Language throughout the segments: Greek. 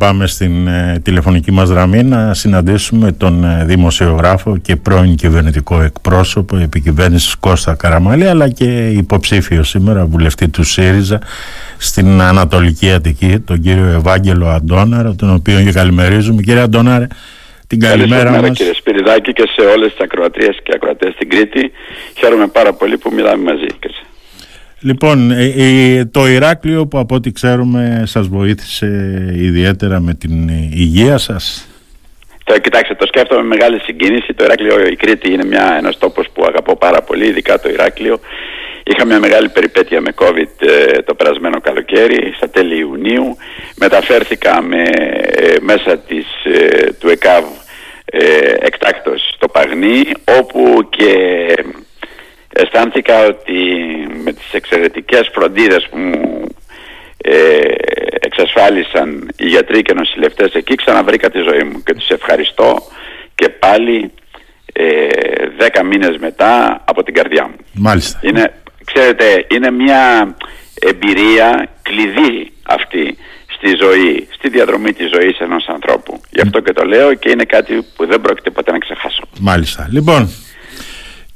Πάμε στην ε, τηλεφωνική μας γραμμή να συναντήσουμε τον ε, δημοσιογράφο και πρώην κυβερνητικό εκπρόσωπο επικυβέρνησης Κώστα Καραμαλή αλλά και υποψήφιο σήμερα βουλευτή του ΣΥΡΙΖΑ στην Ανατολική Αττική τον κύριο Ευάγγελο Αντώναρο τον οποίο και καλημερίζουμε. Κύριε Αντώναρε την καλημέρα μας. κύριε Σπυριδάκη και σε όλες τις ακροατρίες και ακροατές στην Κρήτη. Χαίρομαι πάρα πολύ που μιλάμε μαζί. Λοιπόν, ε, ε, το Ηράκλειο που από ό,τι ξέρουμε σας βοήθησε ιδιαίτερα με την υγεία σας. Το, κοιτάξτε, το σκέφτομαι με μεγάλη συγκίνηση. Το Ηράκλειο, η Κρήτη είναι μια, ένας τόπος που αγαπώ πάρα πολύ, ειδικά το Ηράκλειο. Είχα μια μεγάλη περιπέτεια με COVID ε, το περασμένο καλοκαίρι, στα τέλη Ιουνίου. Μεταφέρθηκα με, μέσα της, του ΕΚΑΒ εκτάκτος στο Παγνί, όπου και αισθάνθηκα ότι με τις εξαιρετικές φροντίδες που μου ε, εξασφάλισαν οι γιατροί και νοσηλευτές εκεί ξαναβρήκα τη ζωή μου και τους ευχαριστώ και πάλι ε, δέκα μήνες μετά από την καρδιά μου. Μάλιστα. Είναι, ξέρετε, είναι μια εμπειρία κλειδί αυτή στη ζωή, στη διαδρομή της ζωής ενός ανθρώπου. Γι' αυτό και το λέω και είναι κάτι που δεν πρόκειται ποτέ να ξεχάσω. Μάλιστα. Λοιπόν,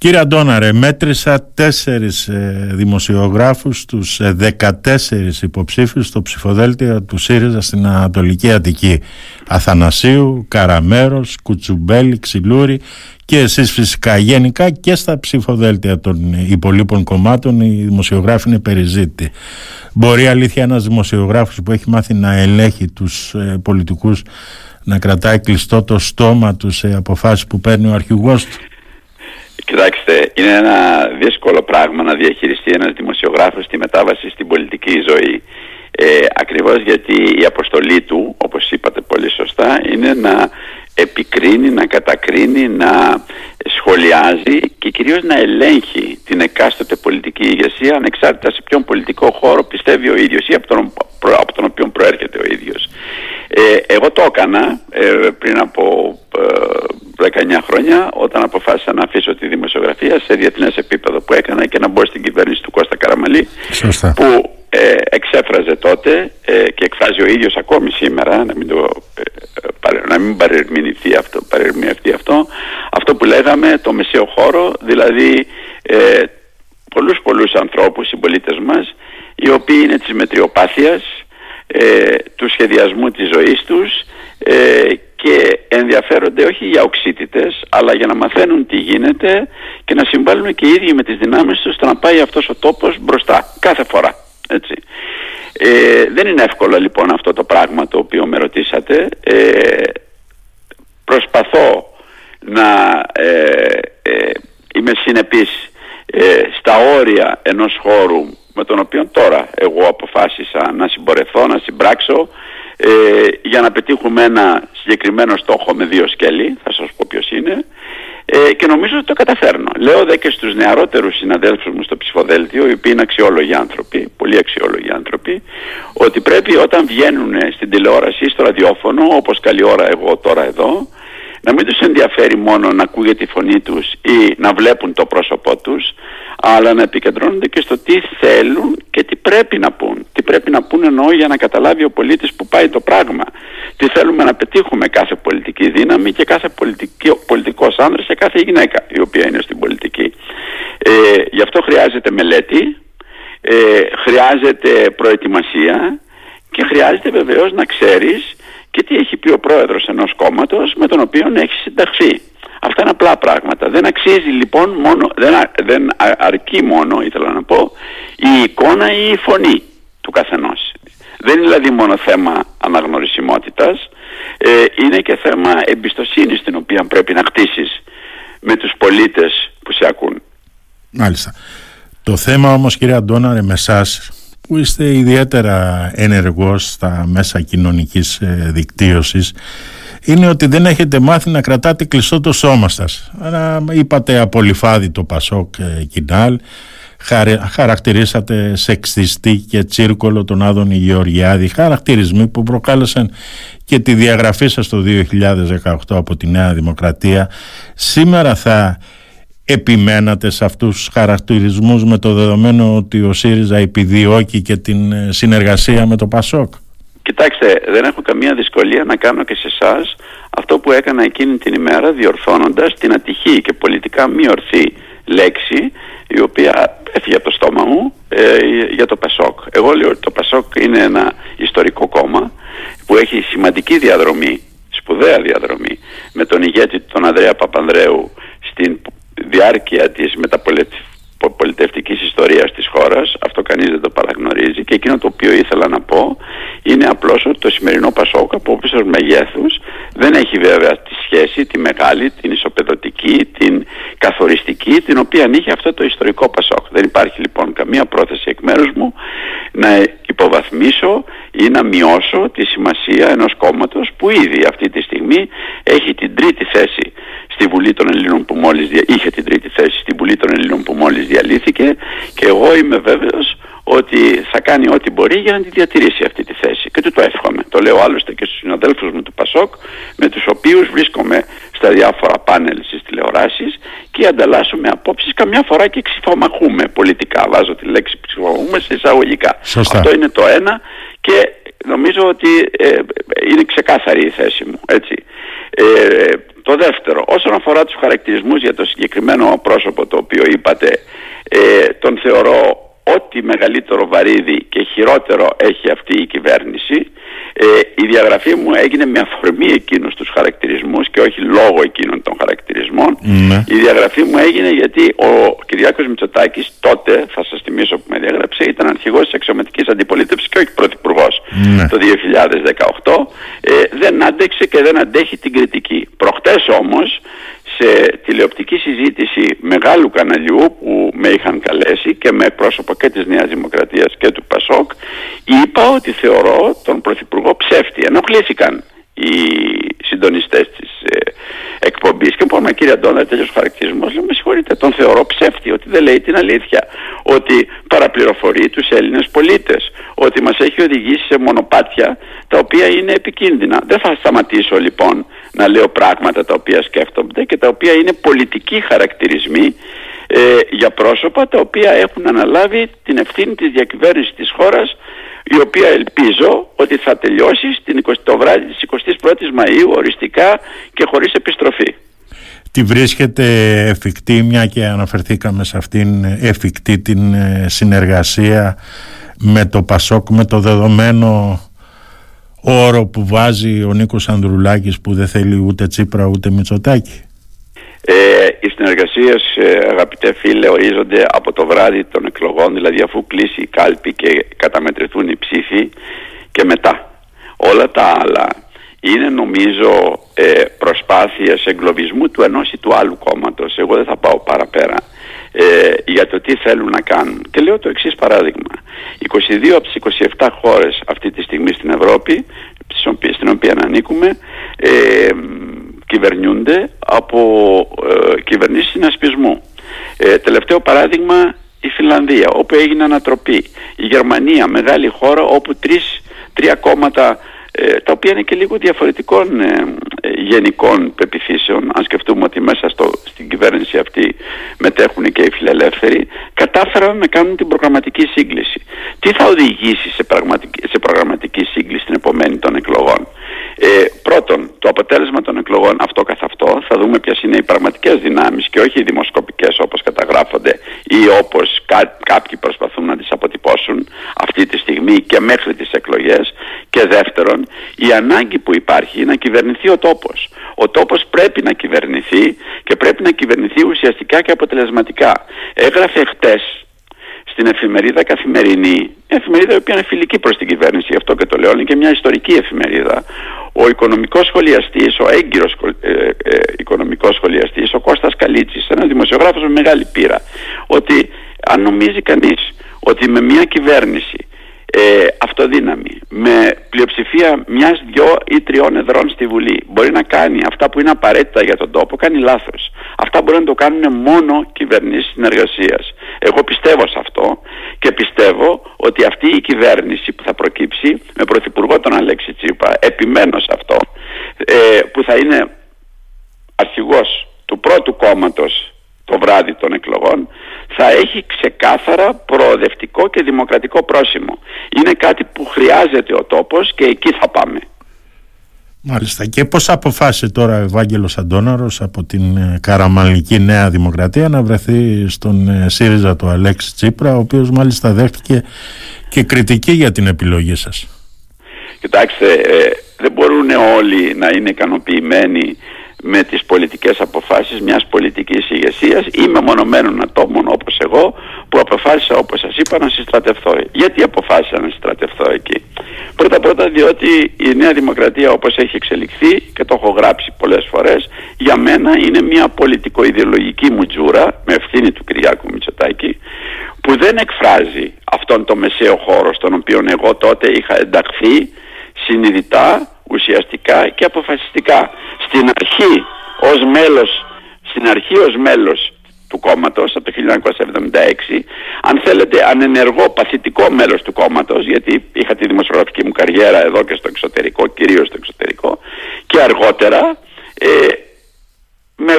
Κύριε Αντώναρε, μέτρησα τέσσερις ε, δημοσιογράφους, τους ε, 14 υποψήφιους στο ψηφοδέλτιο του ΣΥΡΙΖΑ στην Ανατολική Αττική. Αθανασίου, Καραμέρος, Κουτσουμπέλη, Ξυλούρη και εσείς φυσικά γενικά και στα ψηφοδέλτια των υπολείπων κομμάτων οι δημοσιογράφοι είναι περιζήτητοι. Μπορεί αλήθεια ένας δημοσιογράφος που έχει μάθει να ελέγχει τους ε, πολιτικούς να κρατάει κλειστό το στόμα τους σε αποφάσεις που παίρνει ο αρχηγός του; Κοιτάξτε, είναι ένα δύσκολο πράγμα να διαχειριστεί ένας δημοσιογράφος τη μετάβαση στην πολιτική ζωή. Ε, ακριβώς γιατί η αποστολή του, όπως είπατε πολύ σωστά, είναι να επικρίνει, να κατακρίνει, να σχολιάζει και κυρίως να ελέγχει την εκάστοτε πολιτική ηγεσία ανεξάρτητα σε ποιον πολιτικό χώρο πιστεύει ο ίδιος ή από τον, από τον οποίο προέρχεται ο ίδιος. Ε, εγώ το έκανα ε, πριν από 19 ε, χρόνια όταν αποφάσισα να αφήσω τη δημοσιογραφία σε διεθνές επίπεδο που έκανα και να μπω στην κυβέρνηση του Κώστα Καραμαλή που ε, εξέφραζε τότε ε, και εκφράζει ο ίδιος ακόμη σήμερα να μην, το, να μην παρερμηνηθεί αυτό, παρερμηνευτεί αυτό. Αυτό που λέγαμε το μεσαίο χώρο δηλαδή ε, πολλούς πολλούς ανθρώπους συμπολίτες μας οι οποίοι είναι της μετριοπάθειας ε, του σχεδιασμού της ζωής τους ε, και ενδιαφέρονται όχι για οξύτητες αλλά για να μαθαίνουν τι γίνεται και να συμβάλλουν και οι ίδιοι με τις δυνάμεις τους στο να πάει αυτός ο τόπος μπροστά κάθε φορά. Έτσι. Ε, δεν είναι εύκολο λοιπόν αυτό το πράγμα το οποίο με ρωτήσατε. Ε, προσπαθώ να ε, ε είμαι συνεπής στα όρια ενός χώρου με τον οποίο τώρα εγώ αποφάσισα να συμπορευθώ, να συμπράξω ε, για να πετύχουμε ένα συγκεκριμένο στόχο με δύο σκέλη, θα σας πω ποιος είναι, ε, και νομίζω ότι το καταφέρνω. Λέω δε και στους νεαρότερους συναδέλφους μου στο ψηφοδέλτιο, οι οποίοι είναι αξιόλογοι άνθρωποι, πολύ αξιόλογοι άνθρωποι, ότι πρέπει όταν βγαίνουν στην τηλεόραση ή στο ραδιόφωνο, όπως καλή ώρα εγώ τώρα εδώ, να μην τους ενδιαφέρει μόνο να ακούγεται η φωνή τους ή να βλέπουν το πρόσωπό τους αλλά να επικεντρώνονται και στο τι θέλουν και τι πρέπει να πούν. Τι πρέπει να πούν εννοώ για να καταλάβει ο πολίτης που πάει το πράγμα. Τι θέλουμε να πετύχουμε κάθε πολιτική δύναμη και κάθε πολιτικό, πολιτικός άνδρας και κάθε γυναίκα η οποία είναι στην πολιτική. Ε, γι' αυτό χρειάζεται μελέτη, ε, χρειάζεται προετοιμασία και χρειάζεται βεβαίως να ξέρεις και τι έχει πει ο πρόεδρος ενός κόμματος με τον οποίο έχει συνταχθεί. Αυτά είναι απλά πράγματα. Δεν αξίζει λοιπόν μόνο, δεν, δεν αρκεί μόνο, ήθελα να πω, η εικόνα ή η φωνή του καθενός. Δεν είναι δηλαδή μόνο θέμα αναγνωρισιμότητας, ε, είναι και θέμα εμπιστοσύνης την οποία πρέπει να χτίσεις με τους πολίτες που σε ακούν. Μάλιστα. Το θέμα όμως κύριε Αντώναρε με εσάς που είστε ιδιαίτερα ενεργός στα μέσα κοινωνικής ε, δικτύωσης είναι ότι δεν έχετε μάθει να κρατάτε κλειστό το σώμα σας. Είπατε απολυφάδι το Πασόκ ε, Κινάλ, χαρακτηρίσατε σεξιστή και τσίρκολο τον Άδωνη Γεωργιάδη, χαρακτηρισμοί που προκάλεσαν και τη διαγραφή σας το 2018 από τη Νέα Δημοκρατία. Σήμερα θα επιμένατε σε αυτούς τους χαρακτηρισμούς με το δεδομένο ότι ο ΣΥΡΙΖΑ επιδιώκει και την ε, συνεργασία με το ΠΑΣΟΚ; Κοιτάξτε, δεν έχω καμία δυσκολία να κάνω και σε εσάς αυτό που έκανα εκείνη την ημέρα διορθώνοντας την ατυχή και πολιτικά μη ορθή λέξη η οποία έφυγε από το στόμα μου ε, για το Πασόκ. Εγώ λέω ότι το Πασόκ είναι ένα ιστορικό κόμμα που έχει σημαντική διαδρομή, σπουδαία διαδρομή με τον ηγέτη τον Ανδρέα Παπανδρέου στην διάρκεια της μεταπολιτικής πολιτευτικής ιστορίας της χώρας αυτό κανείς δεν το παραγνωρίζει και εκείνο το οποίο ήθελα να πω είναι απλώς ότι το σημερινό Πασόκ από όπισος μεγέθους δεν έχει βέβαια τη σχέση, τη μεγάλη, την ισοπεδωτική, την καθοριστική την οποία είχε αυτό το ιστορικό Πασόκ. Δεν υπάρχει λοιπόν καμία πρόθεση εκ μέρους μου να υποβαθμίσω ή να μειώσω τη σημασία ενός κόμματος που ήδη αυτή τη στιγμή έχει την τρίτη θέση στη Βουλή των Ελλήνων που μόλις είχε την τρίτη θέση στη Βουλή των Ελλήνων που μόλις διαλύθηκε και εγώ είμαι βέβαιος ότι θα κάνει ό,τι μπορεί για να τη διατηρήσει αυτή τη θέση και του το εύχομαι. Το λέω άλλωστε και στους συναδέλφους μου του Πασόκ με τους οποίους βρίσκομαι στα διάφορα πάνελ στις τηλεοράσεις και ανταλλάσσουμε απόψεις καμιά φορά και ξυφομαχούμε πολιτικά. Βάζω τη λέξη ψηφομαχούμε σε εισαγωγικά. Αυτό είναι το ένα και νομίζω ότι ε, είναι ξεκάθαρη η θέση μου. Έτσι. Ε, το δεύτερο, όσον αφορά τους χαρακτηρισμούς για το συγκεκριμένο πρόσωπο το οποίο είπατε, ε, τον θεωρώ ό,τι μεγαλύτερο βαρύδι και χειρότερο έχει αυτή η κυβέρνηση ε, η διαγραφή μου έγινε με αφορμή εκείνους τους χαρακτηρισμούς και όχι λόγω εκείνων των χαρακτηρισμών ναι. η διαγραφή μου έγινε γιατί ο Κυριάκος Μητσοτάκης τότε θα σας θυμίσω που με διαγράψε ήταν αρχηγός της αξιωματικής αντιπολίτευσης και όχι πρωθυπουργός ναι. το 2018 ε, δεν άντεξε και δεν αντέχει την κριτική προχτές όμως σε τηλεοπτική συζήτηση μεγάλου καναλιού που με είχαν καλέσει και με πρόσωπο και της Νέας Δημοκρατίας και του Πασόκ είπα ότι θεωρώ τον Πρωθυπουργό ψεύτη. Ενοχλήθηκαν οι συντονιστές της ε, εκπομπής. Και πούμε κύριε Αντώνα τέτοιος χαρακτηρισμός. Λέω με συγχωρείτε τον θεωρώ ψεύτη ότι δεν λέει την αλήθεια. Ότι παραπληροφορεί τους Έλληνες πολίτες. Ότι μας έχει οδηγήσει σε μονοπάτια τα οποία είναι επικίνδυνα δεν θα σταματήσω λοιπόν να λέω πράγματα τα οποία σκέφτονται και τα οποία είναι πολιτικοί χαρακτηρισμοί ε, για πρόσωπα τα οποία έχουν αναλάβει την ευθύνη της διακυβέρνησης της χώρας η οποία ελπίζω ότι θα τελειώσει στην 20, το βράδυ της 21ης Μαΐου οριστικά και χωρίς επιστροφή. Τι βρίσκεται εφικτή μια και αναφερθήκαμε σε αυτήν εφικτή την ε, συνεργασία με το Πασόκ με το δεδομένο όρο που βάζει ο Νίκος Ανδρουλάκης που δεν θέλει ούτε Τσίπρα ούτε Μητσοτάκη. Ε, οι συνεργασίες, ε, αγαπητέ φίλε, ορίζονται από το βράδυ των εκλογών, δηλαδή αφού κλείσει η κάλπη και καταμετρηθούν οι ψήφοι και μετά. Όλα τα άλλα είναι νομίζω ε, προσπάθειες εγκλωβισμού του ενός ή του άλλου κόμματος. Εγώ δεν θα πάω παραπέρα ε, για το τι θέλουν να κάνουν. Και λέω το εξής παράδειγμα. 22 από τις 27 χώρες αυτή τη στιγμή στην Ευρώπη, στην οποία ανήκουμε, ε, κυβερνιούνται από ε, κυβερνήσεις συνασπισμού. Ε, τελευταίο παράδειγμα η Φιλανδία όπου έγινε ανατροπή. Η Γερμανία μεγάλη χώρα όπου τρεις, τρία κόμματα ε, τα οποία είναι και λίγο διαφορετικών ε, ε, γενικών πεπιθήσεων αν σκεφτούμε ότι μέσα στο, στην κυβέρνηση αυτή μετέχουν και οι φιλελεύθεροι κατάφεραν να κάνουν την προγραμματική σύγκληση. Τι θα οδηγήσει σε, πραγματική, σε προγραμματική σύγκληση την επομένη των εκλογών; Ε, πρώτον, το αποτέλεσμα των εκλογών αυτό καθ' αυτό θα δούμε ποιες είναι οι πραγματικές δυνάμεις και όχι οι δημοσκοπικές όπως καταγράφονται ή όπως κά, κάποιοι προσπαθούν να τις αποτυπώσουν αυτή τη στιγμή και μέχρι τις εκλογές και δεύτερον η ανάγκη που υπάρχει είναι να κυβερνηθεί ο τόπος. Ο τόπος πρέπει να κυβερνηθεί και πρέπει να κυβερνηθεί ουσιαστικά και αποτελεσματικά. Έγραφε χτες στην εφημερίδα Καθημερινή, μια εφημερίδα η οποία είναι φιλική προς την κυβέρνηση, γι' αυτό και το λέω, είναι και μια ιστορική εφημερίδα. Ο οικονομικός σχολιαστής, ο έγκυρος ε, ε, οικονομικός σχολιαστής, ο Κώστας Καλίτσης, ένας δημοσιογράφος με μεγάλη πείρα, ότι αν νομίζει κανείς ότι με μια κυβέρνηση ε, αυτοδύναμη με πλειοψηφία μιας, δυο ή τριών εδρών στη Βουλή μπορεί να κάνει αυτά που είναι απαραίτητα για τον τόπο, κάνει λάθος. Αυτά μπορεί να το κάνουν μόνο κυβερνήσεις συνεργασίας. Εγώ πιστεύω σε αυτό και πιστεύω ότι αυτή η κυβέρνηση που θα προκύψει με πρωθυπουργό τον Αλέξη Τσίπα, επιμένω σε αυτό, ε, που θα είναι αρχηγός του πρώτου κόμματος το βράδυ των εκλογών θα έχει ξεκάθαρα προοδευτικό και δημοκρατικό πρόσημο. Είναι κάτι που χρειάζεται ο τόπος και εκεί θα πάμε. Μάλιστα. Και πώς αποφάσισε τώρα ο Ευάγγελος Αντώναρος από την ε, Καραμαλική Νέα Δημοκρατία να βρεθεί στον ε, ΣΥΡΙΖΑ του Αλέξη Τσίπρα, ο οποίος μάλιστα δέχτηκε και κριτική για την επιλογή σας; Κοιτάξτε, ε, δεν μπορούν όλοι να είναι ικανοποιημένοι με τις πολιτικές αποφάσεις μιας πολιτικής ηγεσίας ή μεμονωμένων ατόμων όπως εγώ που αποφάσισα όπως σας είπα να συστρατευθώ. Γιατί αποφάσισα να συστρατευθώ εκεί; Πρώτα πρώτα διότι η Νέα Δημοκρατία όπως έχει εξελιχθεί και το έχω γράψει πολλές φορές για μένα είναι μια πολιτικο-ιδεολογική μου τζούρα με ευθύνη του Κυριάκου Μητσοτάκη που δεν εκφράζει αυτόν τον μεσαίο χώρο στον οποίο εγώ τότε είχα ενταχθεί συνειδητά, ουσιαστικά και αποφασιστικά. Στην αρχή ως μέλος, στην αρχή ως μέλος του κόμματος από το 1976 αν θέλετε ανενεργό παθητικό μέλος του κόμματος γιατί είχα τη δημοσιογραφική μου καριέρα εδώ και στο εξωτερικό κυρίως στο εξωτερικό και αργότερα ε, με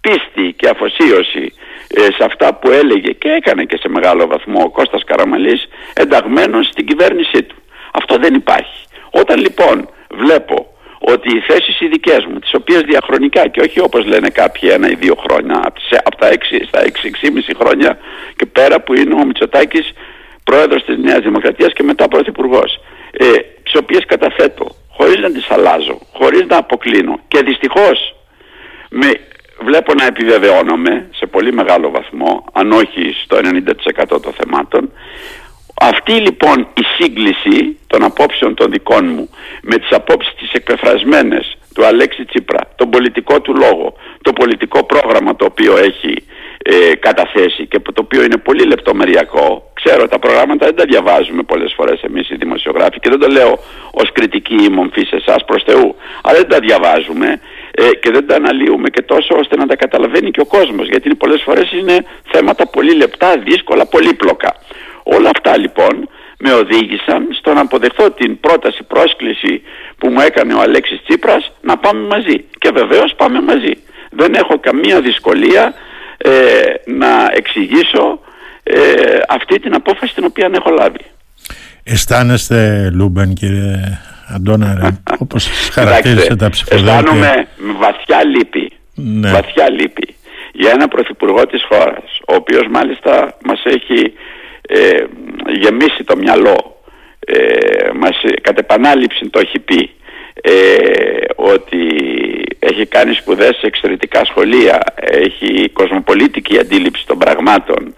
πίστη και αφοσίωση ε, σε αυτά που έλεγε και έκανε και σε μεγάλο βαθμό ο Κώστας Καραμαλής ενταγμένος στην κυβέρνησή του. Αυτό δεν υπάρχει. Όταν λοιπόν βλέπω ότι οι θέσεις οι δικές μου, τις οποίες διαχρονικά και όχι όπως λένε κάποιοι ένα ή δύο χρόνια, από τα έξι στα έξι, εξήμιση χρόνια και πέρα που είναι ο Μητσοτάκης πρόεδρος της Νέας Δημοκρατίας και μετά πρωθυπουργός, ε, τις οποίες καταθέτω χωρίς να τις αλλάζω, χωρίς να αποκλίνω και δυστυχώς με, βλέπω να επιβεβαιώνομαι σε πολύ μεγάλο βαθμό, αν όχι στο 90% των θεμάτων, αυτή λοιπόν η σύγκληση των απόψεων των δικών μου με τις απόψεις τις εκπεφρασμένες του Αλέξη Τσίπρα, τον πολιτικό του λόγο, το πολιτικό πρόγραμμα το οποίο έχει ε, καταθέσει και το οποίο είναι πολύ λεπτομεριακό. Ξέρω τα προγράμματα δεν τα διαβάζουμε πολλές φορές εμείς οι δημοσιογράφοι και δεν το λέω ως κριτική ή μομφή σε εσάς προς Θεού, αλλά δεν τα διαβάζουμε ε, και δεν τα αναλύουμε και τόσο ώστε να τα καταλαβαίνει και ο κόσμος γιατί πολλές φορές είναι θέματα πολύ λεπτά, δύσκολα, πολύπλοκα. Όλα αυτά λοιπόν με οδήγησαν στο να αποδεχθώ την πρόταση πρόσκληση που μου έκανε ο Αλέξης Τσίπρας να πάμε μαζί. Και βεβαίως πάμε μαζί. Δεν έχω καμία δυσκολία ε, να εξηγήσω ε, αυτή την απόφαση την οποία έχω λάβει. Αισθάνεστε Λούμπεν κύριε Αντώναρε όπως χαρακτήρισε τα ψηφοδέλτια; Αισθάνομαι βαθιά λύπη. Ναι. Βαθιά λύπη για ένα πρωθυπουργό της χώρας ο οποίος μάλιστα μας έχει ε, γεμίσει το μυαλό. Ε, μας κατ' επανάληψη το έχει πει ε, ότι έχει κάνει σπουδές σε εξαιρετικά σχολεία. Έχει κοσμοπολίτικη αντίληψη των πραγμάτων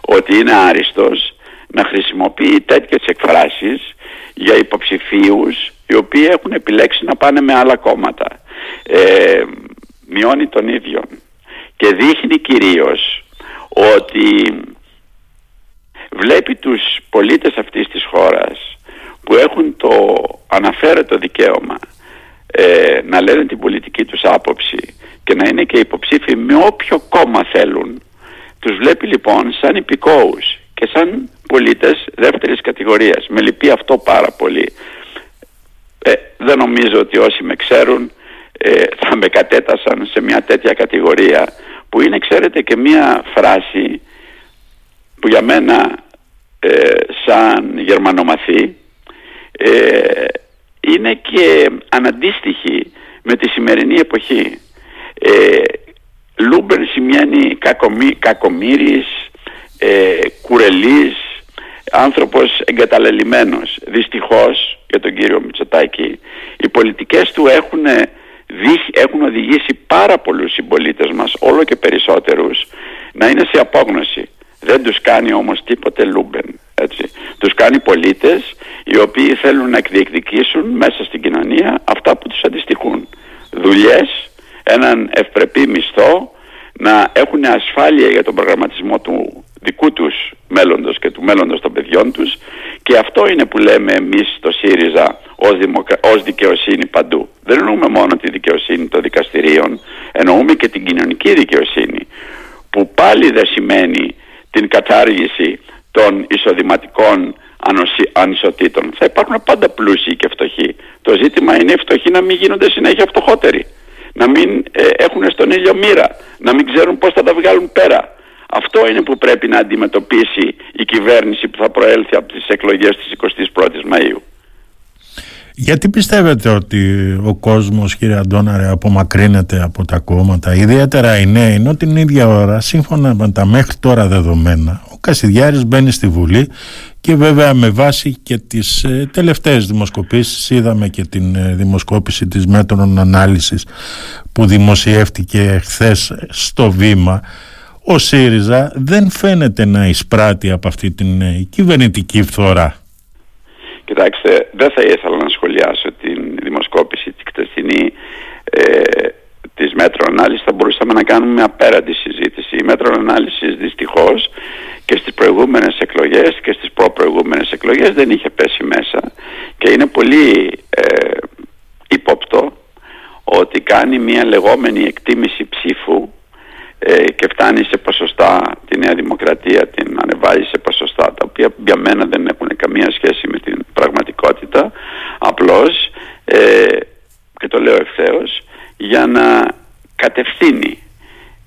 ότι είναι άριστος να χρησιμοποιεί τέτοιες εκφράσεις για υποψηφίους οι οποίοι έχουν επιλέξει να πάνε με άλλα κόμματα. Ε, μειώνει τον ίδιο. Και δείχνει κυρίως ότι βλέπει τους πολίτες αυτής της χώρας που έχουν το αναφέρετο δικαίωμα ε, να λένε την πολιτική τους άποψη και να είναι και υποψήφοι με όποιο κόμμα θέλουν τους βλέπει λοιπόν σαν υπηκόους και σαν πολίτες δεύτερης κατηγορίας. Με λυπεί αυτό πάρα πολύ. Ε, δεν νομίζω ότι όσοι με ξέρουν ε, θα με κατέτασαν σε μια τέτοια κατηγορία που είναι ξέρετε και μια φράση που για μένα ε, σαν γερμανομαθή ε, είναι και αναντίστοιχη με τη σημερινή εποχή. Ε, Λούμπεν σημαίνει κακομί, κακομύρης, ε, κουρελής, άνθρωπος εγκαταλελειμμένος. Δυστυχώς για τον κύριο Μητσοτάκη οι πολιτικές του έχουν, έχουν οδηγήσει πάρα πολλούς συμπολίτες μας, όλο και περισσότερους, να είναι σε απόγνωση. Δεν τους κάνει όμως τίποτε Λούμπεν. Έτσι. Τους κάνει πολίτες οι οποίοι θέλουν να εκδιεκδικήσουν μέσα στην κοινωνία αυτά που τους αντιστοιχούν. Δουλειές, έναν ευπρεπή μισθό, να έχουν ασφάλεια για τον προγραμματισμό του δικού τους μέλλοντος και του μέλλοντος των παιδιών τους και αυτό είναι που λέμε εμείς στο ΣΥΡΙΖΑ ως, δημοκρα... ως δικαιοσύνη παντού. Δεν εννοούμε μόνο τη δικαιοσύνη των δικαστηρίων, εννοούμε και την κοινωνική δικαιοσύνη που πάλι δεν σημαίνει την κατάργηση των εισοδηματικών ανισοτήτων. Θα υπάρχουν πάντα πλούσιοι και φτωχοί. Το ζήτημα είναι οι φτωχοί να μην γίνονται συνέχεια φτωχότεροι. Να μην ε, έχουν στον ήλιο μοίρα. Να μην ξέρουν πώς θα τα βγάλουν πέρα. Αυτό είναι που πρέπει να αντιμετωπίσει η κυβέρνηση που θα προέλθει από τις εκλογές της 21ης Μαΐου. Γιατί πιστεύετε ότι ο κόσμος κύριε Αντώναρε απομακρύνεται από τα κόμματα ιδιαίτερα οι νέοι ενώ την ίδια ώρα σύμφωνα με τα μέχρι τώρα δεδομένα ο Κασιδιάρης μπαίνει στη Βουλή και βέβαια με βάση και τις ε, τελευταίες δημοσκοπήσεις είδαμε και την ε, δημοσκόπηση της μέτρων ανάλυσης που δημοσιεύτηκε χθες στο βήμα ο ΣΥΡΙΖΑ δεν φαίνεται να εισπράττει από αυτή την ε, κυβερνητική φθορά. Κοιτάξτε, δεν θα ήθελα να σχολιάσω την δημοσκόπηση της χτεσινή ε, της μέτρο ανάλυσης θα μπορούσαμε να κάνουμε μια απέραντη συζήτηση. Η μέτρο ανάλυσης δυστυχώς και στις προηγούμενες εκλογές και στις προπροηγούμενες εκλογές δεν είχε πέσει μέσα και είναι πολύ ε, υπόπτω ότι κάνει μια λεγόμενη εκτίμηση ψήφου ε, και φτάνει σε ποσοστά τη Νέα Δημοκρατία την ανεβάζει σε ποσοστά τα οποία για μένα δεν έχουν καμία σχέση με την πραγματικότητα απλώς ε, και το λέω ευθέως για να κατευθύνει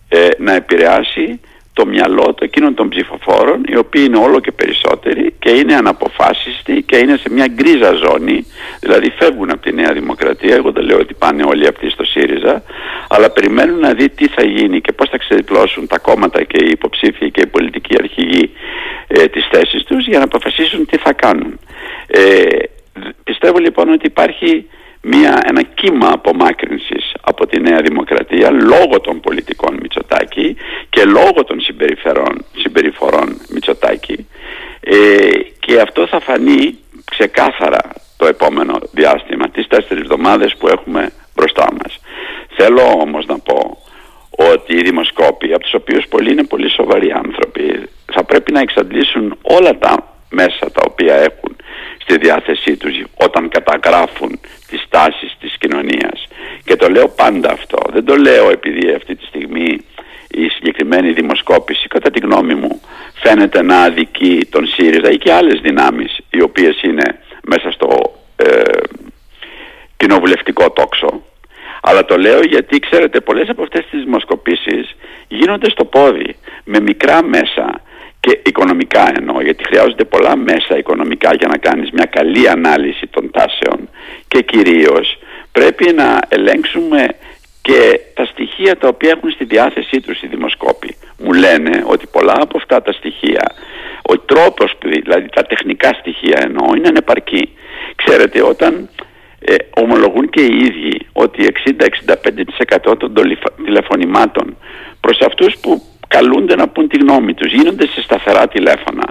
ε, να επηρεάσει το μυαλό του εκείνων των ψηφοφόρων οι οποίοι είναι όλο και περισσότεροι και είναι αναποφάσιστοι και είναι σε μια γκρίζα ζώνη δηλαδή φεύγουν από τη Νέα Δημοκρατία. Εγώ δεν λέω ότι πάνε όλοι αυτοί στο ΣΥΡΙΖΑ αλλά περιμένουν να δει τι θα γίνει και πώς θα ξεδιπλώσουν τα κόμματα και οι υποψήφοι και οι πολιτικοί αρχηγοί ε, τις θέσεις τους για να αποφασίσουν τι θα κάνουν. Ε, πιστεύω λοιπόν ότι υπάρχει μια, ένα κύμα απομάκρυνσης από τη Νέα Δημοκρατία λόγω των πολιτικών Μητσοτάκη και λόγω των συμπεριφορών, συμπεριφορών Μητσοτάκη ε, και αυτό θα φανεί ξεκάθαρα το επόμενο διάστημα, τις τέσσερις εβδομάδες που έχουμε μπροστά μας. Θέλω όμως να πω ότι οι δημοσκόποι, από τους οποίους πολλοί είναι πολύ σοβαροί άνθρωποι, θα πρέπει να εξαντλήσουν όλα τα μέσα τα οποία έχουν στη διάθεσή τους όταν καταγράφουν τις τάσεις της κοινωνίας. Και το λέω πάντα αυτό. Δεν το λέω επειδή αυτή τη στιγμή η συγκεκριμένη δημοσκόπηση κατά τη γνώμη μου φαίνεται να αδικεί τον ΣΥΡΙΖΑ ή και άλλες δυνάμεις οι οποίες είναι μέσα στο ε, κοινοβουλευτικό τόξο. Αλλά το λέω γιατί ξέρετε πολλές από αυτές τις δημοσκοπήσεις γίνονται στο πόδι με μικρά μέσα και οικονομικά εννοώ γιατί χρειάζονται πολλά μέσα οικονομικά για να κάνεις μια καλή ανάλυση των τάσεων και κυρίως πρέπει να ελέγξουμε και τα στοιχεία τα οποία έχουν στη διάθεσή τους οι δημοσκόποι. Μου λένε ότι πολλά από αυτά τα στοιχεία, ο τρόπος, δηλαδή τα τεχνικά στοιχεία εννοώ, είναι ανεπαρκή. Ξέρετε, όταν ε, ομολογούν και οι ίδιοι ότι 60-65% των τηλεφωνημάτων προς αυτούς που καλούνται να πούν τη γνώμη τους, γίνονται σε σταθερά τηλέφωνα.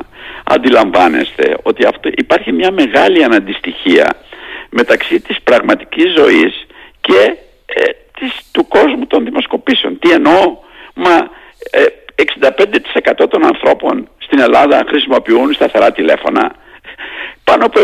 Αντιλαμβάνεστε ότι αυτό, υπάρχει μια μεγάλη αναντιστοιχία μεταξύ της πραγματικής ζωής και ε, της, του κόσμου των δημοσκοπήσεων. Τι εννοώ, μα 65% ε, των ανθρώπων στην Ελλάδα χρησιμοποιούν σταθερά τηλέφωνα. Πάνω από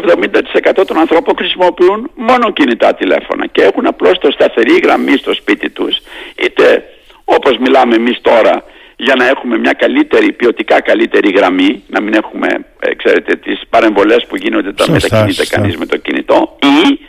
70% των ανθρώπων χρησιμοποιούν μόνο κινητά τηλέφωνα και έχουν απλώς το σταθερή γραμμή στο σπίτι τους είτε όπως μιλάμε εμείς τώρα για να έχουμε μια καλύτερη, ποιοτικά καλύτερη γραμμή, να μην έχουμε, ε, ξέρετε, τις παρεμβολές που γίνονται όταν μετακινείται κανείς με το κινητό ή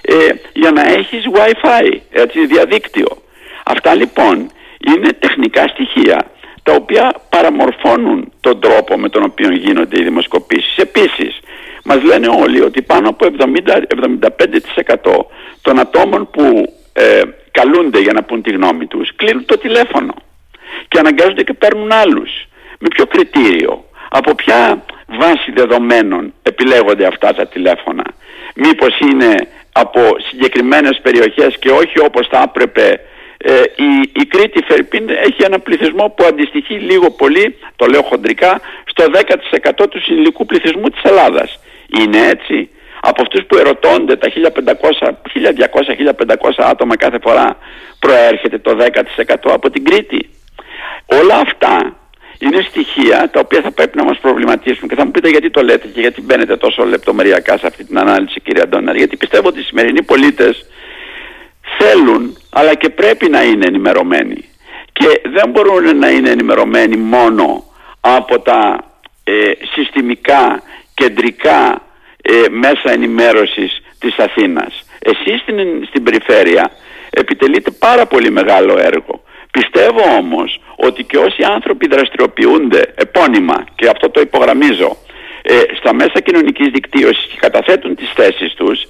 ε, για να έχεις Wi-Fi, έτσι, διαδίκτυο. Αυτά λοιπόν είναι τεχνικά στοιχεία τα οποία παραμορφώνουν τον τρόπο με τον οποίο γίνονται οι δημοσκοπήσεις. Επίσης, μας λένε όλοι ότι πάνω από 70-75% των ατόμων που ε, καλούνται για να πούν τη γνώμη τους κλείνουν το τηλέφωνο και αναγκάζονται και παίρνουν άλλους. Με ποιο κριτήριο, από ποια βάση δεδομένων επιλέγονται αυτά τα τηλέφωνα; Μήπως είναι από συγκεκριμένες περιοχές και όχι όπως θα έπρεπε ε, η, η Κρήτη Φερπίν έχει ένα πληθυσμό που αντιστοιχεί λίγο πολύ, το λέω χοντρικά, στο 10% του συνολικού πληθυσμού της Ελλάδας. Είναι έτσι. Από αυτούς που ερωτώνται τα 1200-1500 άτομα κάθε φορά προέρχεται το 10% από την Κρήτη. Όλα αυτά είναι στοιχεία τα οποία θα πρέπει να μας προβληματίσουν και θα μου πείτε γιατί το λέτε και γιατί μπαίνετε τόσο λεπτομεριακά σε αυτή την ανάλυση κύριε Αντώναρη γιατί πιστεύω ότι οι σημερινοί πολίτες θέλουν αλλά και πρέπει να είναι ενημερωμένοι και δεν μπορούν να είναι ενημερωμένοι μόνο από τα ε, συστημικά κεντρικά ε, μέσα ενημέρωσης της Αθήνας. Εσείς στην, στην περιφέρεια επιτελείτε πάρα πολύ μεγάλο έργο Πιστεύω όμως ότι και όσοι άνθρωποι δραστηριοποιούνται επώνυμα και αυτό το υπογραμμίζω ε, στα μέσα κοινωνικής δικτύωσης και καταθέτουν τις θέσεις τους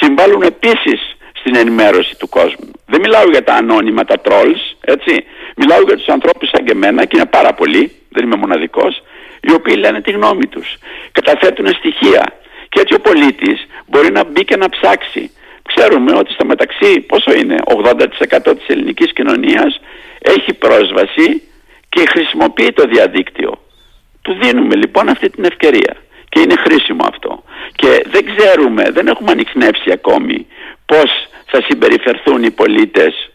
συμβάλλουν επίσης στην ενημέρωση του κόσμου. Δεν μιλάω για τα ανώνυμα, τα trolls, έτσι. Μιλάω για τους ανθρώπους σαν και εμένα και είναι πάρα πολλοί, δεν είμαι μοναδικός, οι οποίοι λένε τη γνώμη τους. Καταθέτουν στοιχεία. Και έτσι ο πολίτης μπορεί να μπει και να ψάξει. Ξέρουμε ότι στο μεταξύ, πόσο είναι, 80% της ελληνικής κοινωνίας έχει πρόσβαση και χρησιμοποιεί το διαδίκτυο. Του δίνουμε λοιπόν αυτή την ευκαιρία και είναι χρήσιμο αυτό. Και δεν ξέρουμε, δεν έχουμε ανοιχνεύσει ακόμη πώς θα συμπεριφερθούν οι πολίτες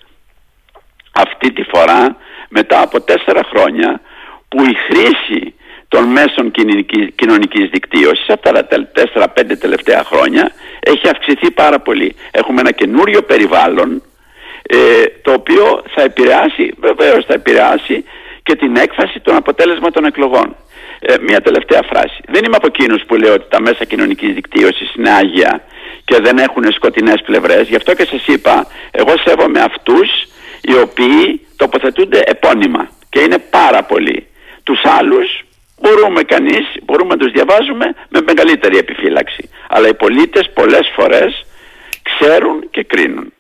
αυτή τη φορά μετά από τέσσερα χρόνια που η χρήση των μέσων κοινωνικής δικτύωσης αυτά τα τέσσερα-πέντε τελευταία χρόνια έχει αυξηθεί πάρα πολύ. Έχουμε ένα καινούριο περιβάλλον ε, το οποίο θα επηρεάσει, βεβαίως θα επηρεάσει και την έκφαση των αποτέλεσμα των εκλογών. Ε, μία τελευταία φράση. Δεν είμαι από εκείνους που λέω ότι τα μέσα κοινωνικής δικτύωσης είναι άγια και δεν έχουν σκοτεινές πλευρές. Γι' αυτό και σας είπα, εγώ σέβομαι αυτούς οι οποίοι τοποθετούνται επώνυμα και είναι πάρα πολλοί. Τους άλλους μπορούμε κανείς, μπορούμε να τους διαβάζουμε με μεγαλύτερη επιφύλαξη. Αλλά οι πολίτες πολλές φορές ξέρουν και κρίνουν.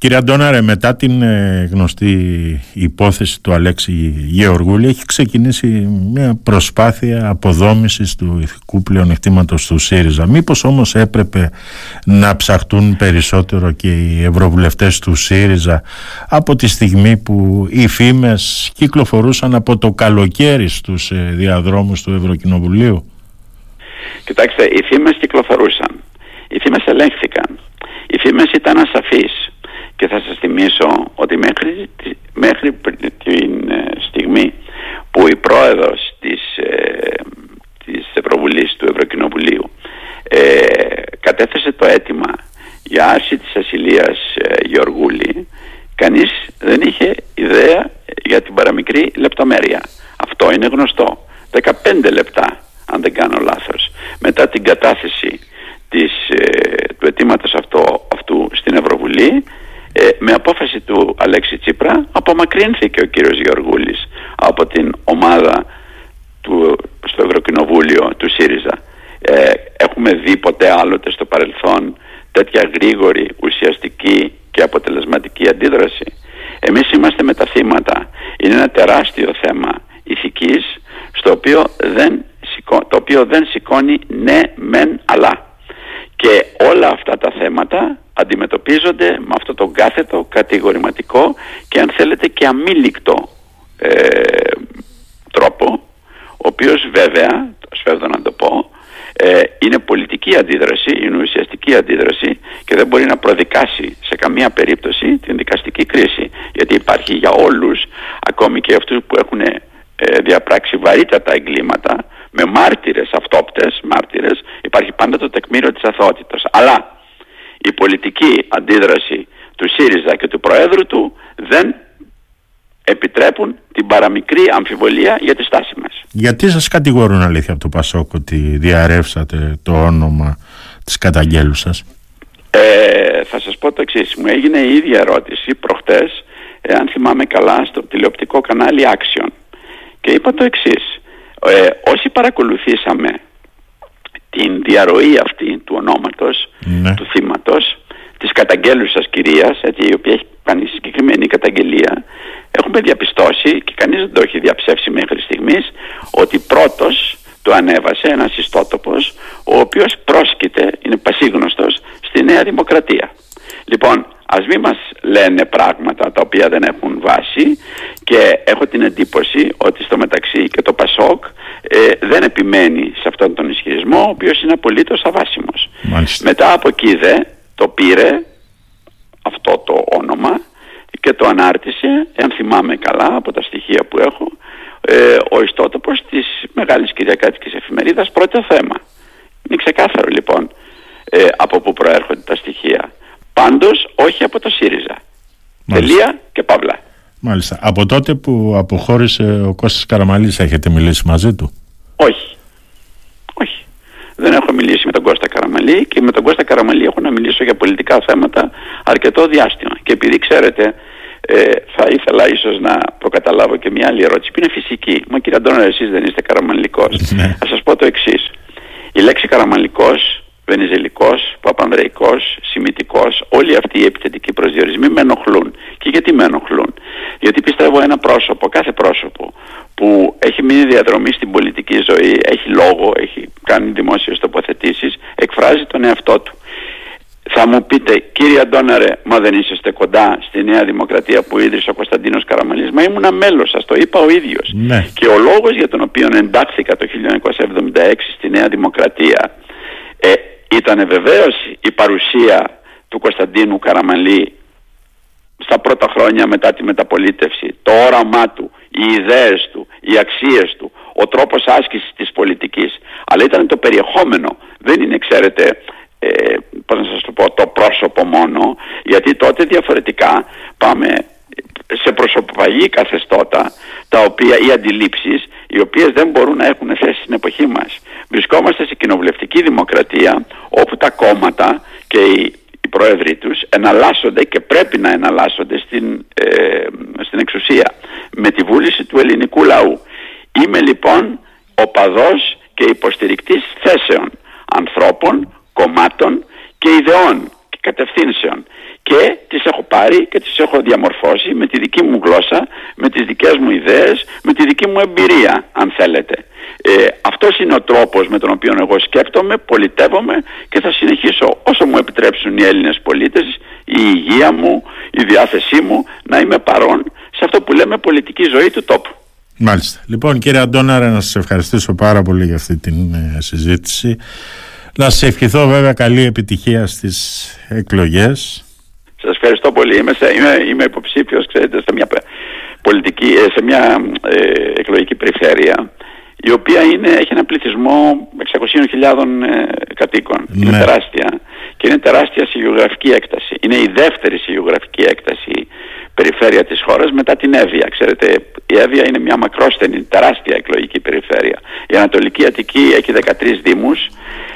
Κύριε Αντώναρε, μετά την ε, γνωστή υπόθεση του Αλέξη Γεωργούλη έχει ξεκινήσει μια προσπάθεια αποδόμησης του ηθικού πλεονεκτήματος του ΣΥΡΙΖΑ. Μήπως όμως έπρεπε να ψαχτούν περισσότερο και οι ευρωβουλευτές του ΣΥΡΙΖΑ από τη στιγμή που οι φήμες κυκλοφορούσαν από το καλοκαίρι στους ε, διαδρόμους του Ευρωκοινοβουλίου; Κοιτάξτε, οι φήμες κυκλοφορούσαν. Οι φήμες ελέγχθηκαν. Οι φήμες ήταν ασαφείς και θα σας θυμίσω ότι μέχρι, μέχρι την ε, στιγμή που η πρόεδρος της, ε, της Ευρωβουλής του Ευρωκοινοβουλίου ε, κατέθεσε το αίτημα για άρση της ασυλίας ε, Γεωργούλη κανείς δεν είχε ιδέα για την παραμικρή λεπτομέρεια. Αυτό είναι γνωστό. 15 λεπτά αν δεν κάνω λάθος μετά την κατάθεση της, του αιτήματος αυτού στην Ευρωβουλή ε, με απόφαση του Αλέξη Τσίπρα απομακρύνθηκε ο κύριος Γεωργούλης από την ομάδα του, στο Ευρωκοινοβούλιο του ΣΥΡΙΖΑ. Ε, έχουμε δει ποτέ άλλοτε στο παρελθόν τέτοια γρήγορη, ουσιαστική και αποτελεσματική αντίδραση. Εμείς είμαστε με τα θύματα. Είναι ένα τεράστιο θέμα ηθικής στο οποίο δεν, το οποίο δεν σηκώνει ναι μεν αλλά. Και όλα αυτά τα θέματα αντιμετωπίζονται με αυτό το κάθετο, κατηγορηματικό και αν θέλετε και αμήλικτο ε, τρόπο ο οποίος βέβαια, το σφεύδω να το πω, ε, είναι πολιτική αντίδραση, είναι ουσιαστική αντίδραση και δεν μπορεί να προδικάσει σε καμία περίπτωση την δικαστική κρίση γιατί υπάρχει για όλους, ακόμη και αυτούς που έχουν ε, διαπράξει βαρύτατα εγκλήματα με μάρτυρες, αυτόπτες μάρτυρες, υπάρχει πάντα το τεκμήριο της αθωότητας. Αλλά η πολιτική αντίδραση του ΣΥΡΙΖΑ και του Προέδρου του δεν επιτρέπουν την παραμικρή αμφιβολία για τη στάση μας. Γιατί σας κατηγορούν αλήθεια από το Πασόκ ότι διαρρεύσατε το όνομα της καταγγέλους σας; Ε, θα σας πω το εξής. Μου έγινε η ίδια ερώτηση προχτές, αν θυμάμαι καλά, στο τηλεοπτικό κανάλι Action. Και είπα το εξής. Ε, όσοι παρακολουθήσαμε την διαρροή αυτή του ονόματος ναι. του θύματος της καταγγέλουσας κυρίας έτσι, η οποία έχει κάνει συγκεκριμένη καταγγελία έχουμε διαπιστώσει και κανείς δεν το έχει διαψεύσει μέχρι στιγμής ότι πρώτος το ανέβασε ένας ιστότοπος ο οποίος πρόσκειται, είναι πασίγνωστος στη Νέα Δημοκρατία. Λοιπόν, ας μην μας λένε πράγματα τα οποία δεν έχουν βάση και έχω την εντύπωση ότι στο μεταξύ και το ΠΑΣΟΚ ε, δεν επιμένει σε αυτόν τον ισχυρισμό ο οποίος είναι απολύτως αβάσιμος. Μετά από εκεί δε το πήρε αυτό το όνομα και το ανάρτησε, αν θυμάμαι καλά από τα στοιχεία που έχω, ε, ο ιστότοπος της Μεγάλης Κυριακάτικης Εφημερίδας πρώτο θέμα. Είναι ξεκάθαρο λοιπόν ε, από πού προέρχονται τα στοιχεία. Πάντως όχι από το ΣΥΡΙΖΑ. Τελεία και παύλα. Μάλιστα. Από τότε που αποχώρησε ο Κώστας Καραμαλής έχετε μιλήσει μαζί του; Όχι. Όχι. Δεν έχω μιλήσει με τον Κώστα Καραμαλή και με τον Κώστα Καραμαλή έχω να μιλήσω για πολιτικά θέματα αρκετό διάστημα. Και επειδή ξέρετε ε, θα ήθελα ίσως να προκαταλάβω και μια άλλη ερώτηση που είναι φυσική. Μα κύριε Αντώνη, εσείς δεν είστε καραμανλικός. Ναι. Θα σας πω το εξής. Η λέξη καραμανλικός, βενιζελικός, παπανδρεϊκός, σημητικός, όλοι αυτοί οι επιθετικοί προσδιορισμοί με ενοχλούν. Και γιατί με ενοχλούν; Γιατί πιστεύω ένα πρόσωπο, κάθε πρόσωπο που έχει μείνει διαδρομή στην πολιτική ζωή, έχει λόγο, έχει κάνει δημόσιες τοποθετήσεις, εκφράζει τον εαυτό του. Θα μου πείτε, κύριε Αντώναρε, μα δεν είσαστε κοντά στη Νέα Δημοκρατία που ίδρυσε ο Κωνσταντίνος Καραμαλής. Μα ήμουν μέλος σας, το είπα ο ίδιος. Ναι. Και ο λόγος για τον οποίο εντάχθηκα το 1976 στη Νέα Δημοκρατία ε, ήταν βεβαίως η παρουσία του Κωνσταντίνου Καραμαλή στα πρώτα χρόνια μετά τη μεταπολίτευση, το όραμά του, οι ιδέες του, οι αξίες του, ο τρόπος άσκησης της πολιτικής. Αλλά ήταν το περιεχόμενο. Δεν είναι, ξέρετε, ε, πώς να σας το πω, το πρόσωπο μόνο, γιατί τότε διαφορετικά πάμε σε προσωποπαγή καθεστώτα τα οποία, οι αντιλήψεις οι οποίες δεν μπορούν να έχουν θέση στην εποχή μας. Βρισκόμαστε σε κοινοβουλευτική δημοκρατία όπου τα κόμματα και οι, οι πρόεδροι τους εναλλάσσονται και πρέπει να εναλλάσσονται στην, ε, στην εξουσία με τη βούληση του ελληνικού λαού. Είμαι λοιπόν οπαδός και υποστηρικτής θέσεων ανθρώπων κομμάτων και ιδεών και κατευθύνσεων και τις έχω πάρει και τις έχω διαμορφώσει με τη δική μου γλώσσα, με τις δικές μου ιδέες, με τη δική μου εμπειρία αν θέλετε. Ε, αυτός είναι ο τρόπος με τον οποίο εγώ σκέπτομαι, πολιτεύομαι και θα συνεχίσω όσο μου επιτρέψουν οι Έλληνες πολίτες, η υγεία μου, η διάθεσή μου να είμαι παρόν σε αυτό που λέμε πολιτική ζωή του τόπου. Μάλιστα. Λοιπόν κύριε Αντώναρα να σας ευχαριστήσω πάρα πολύ για αυτή την ε, συζήτηση. Να σας ευχηθώ βέβαια καλή επιτυχία στις εκλογές. Σας ευχαριστώ πολύ. Είμαι, σε, είμαι, είμαι υποψήφιος, ξέρετε, σε μια, πολιτική, ε, σε μια ε, εκλογική περιφέρεια η οποία είναι, έχει ένα πληθυσμό 600.000 ε, κατοίκων. Ναι. Είναι τεράστια και είναι τεράστια σε γεωγραφική έκταση. Είναι η δεύτερη σε γεωγραφική έκταση περιφέρεια της χώρας μετά την Εύβοια. Ξέρετε, η Εύβοια είναι μια μακρόστενη, τεράστια εκλογική περιφέρεια. Η Ανατολική Αττική έχει 13 δήμους,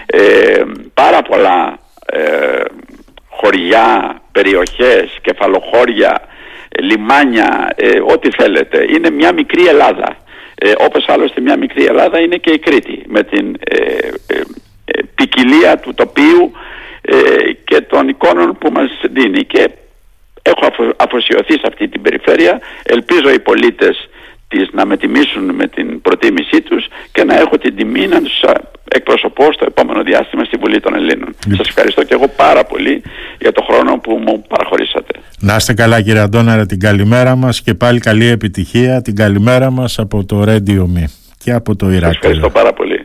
ε, πάρα πολλά ε, χωριά, περιοχές, κεφαλοχώρια, λιμάνια, ε, ό,τι θέλετε. Είναι μια μικρή Ελλάδα. Ε, όπως άλλωστε μια μικρή Ελλάδα είναι και η Κρήτη με την ε, ε, ποικιλία του τοπίου και των εικόνων που μας δίνει και έχω αφοσιωθεί σε αυτή την περιφέρεια ελπίζω οι πολίτες της να με τιμήσουν με την προτίμησή τους και να έχω την τιμή να τους εκπροσωπώ στο επόμενο διάστημα στη Βουλή των Ελλήνων. Mm. Σας ευχαριστώ και εγώ πάρα πολύ για το χρόνο που μου παραχωρήσατε. Να είστε καλά κύριε Αντώναρα την καλημέρα μας και πάλι καλή επιτυχία την καλημέρα μας από το Radio Me και από το Ηράκλειο. Σας ευχαριστώ πάρα πολύ.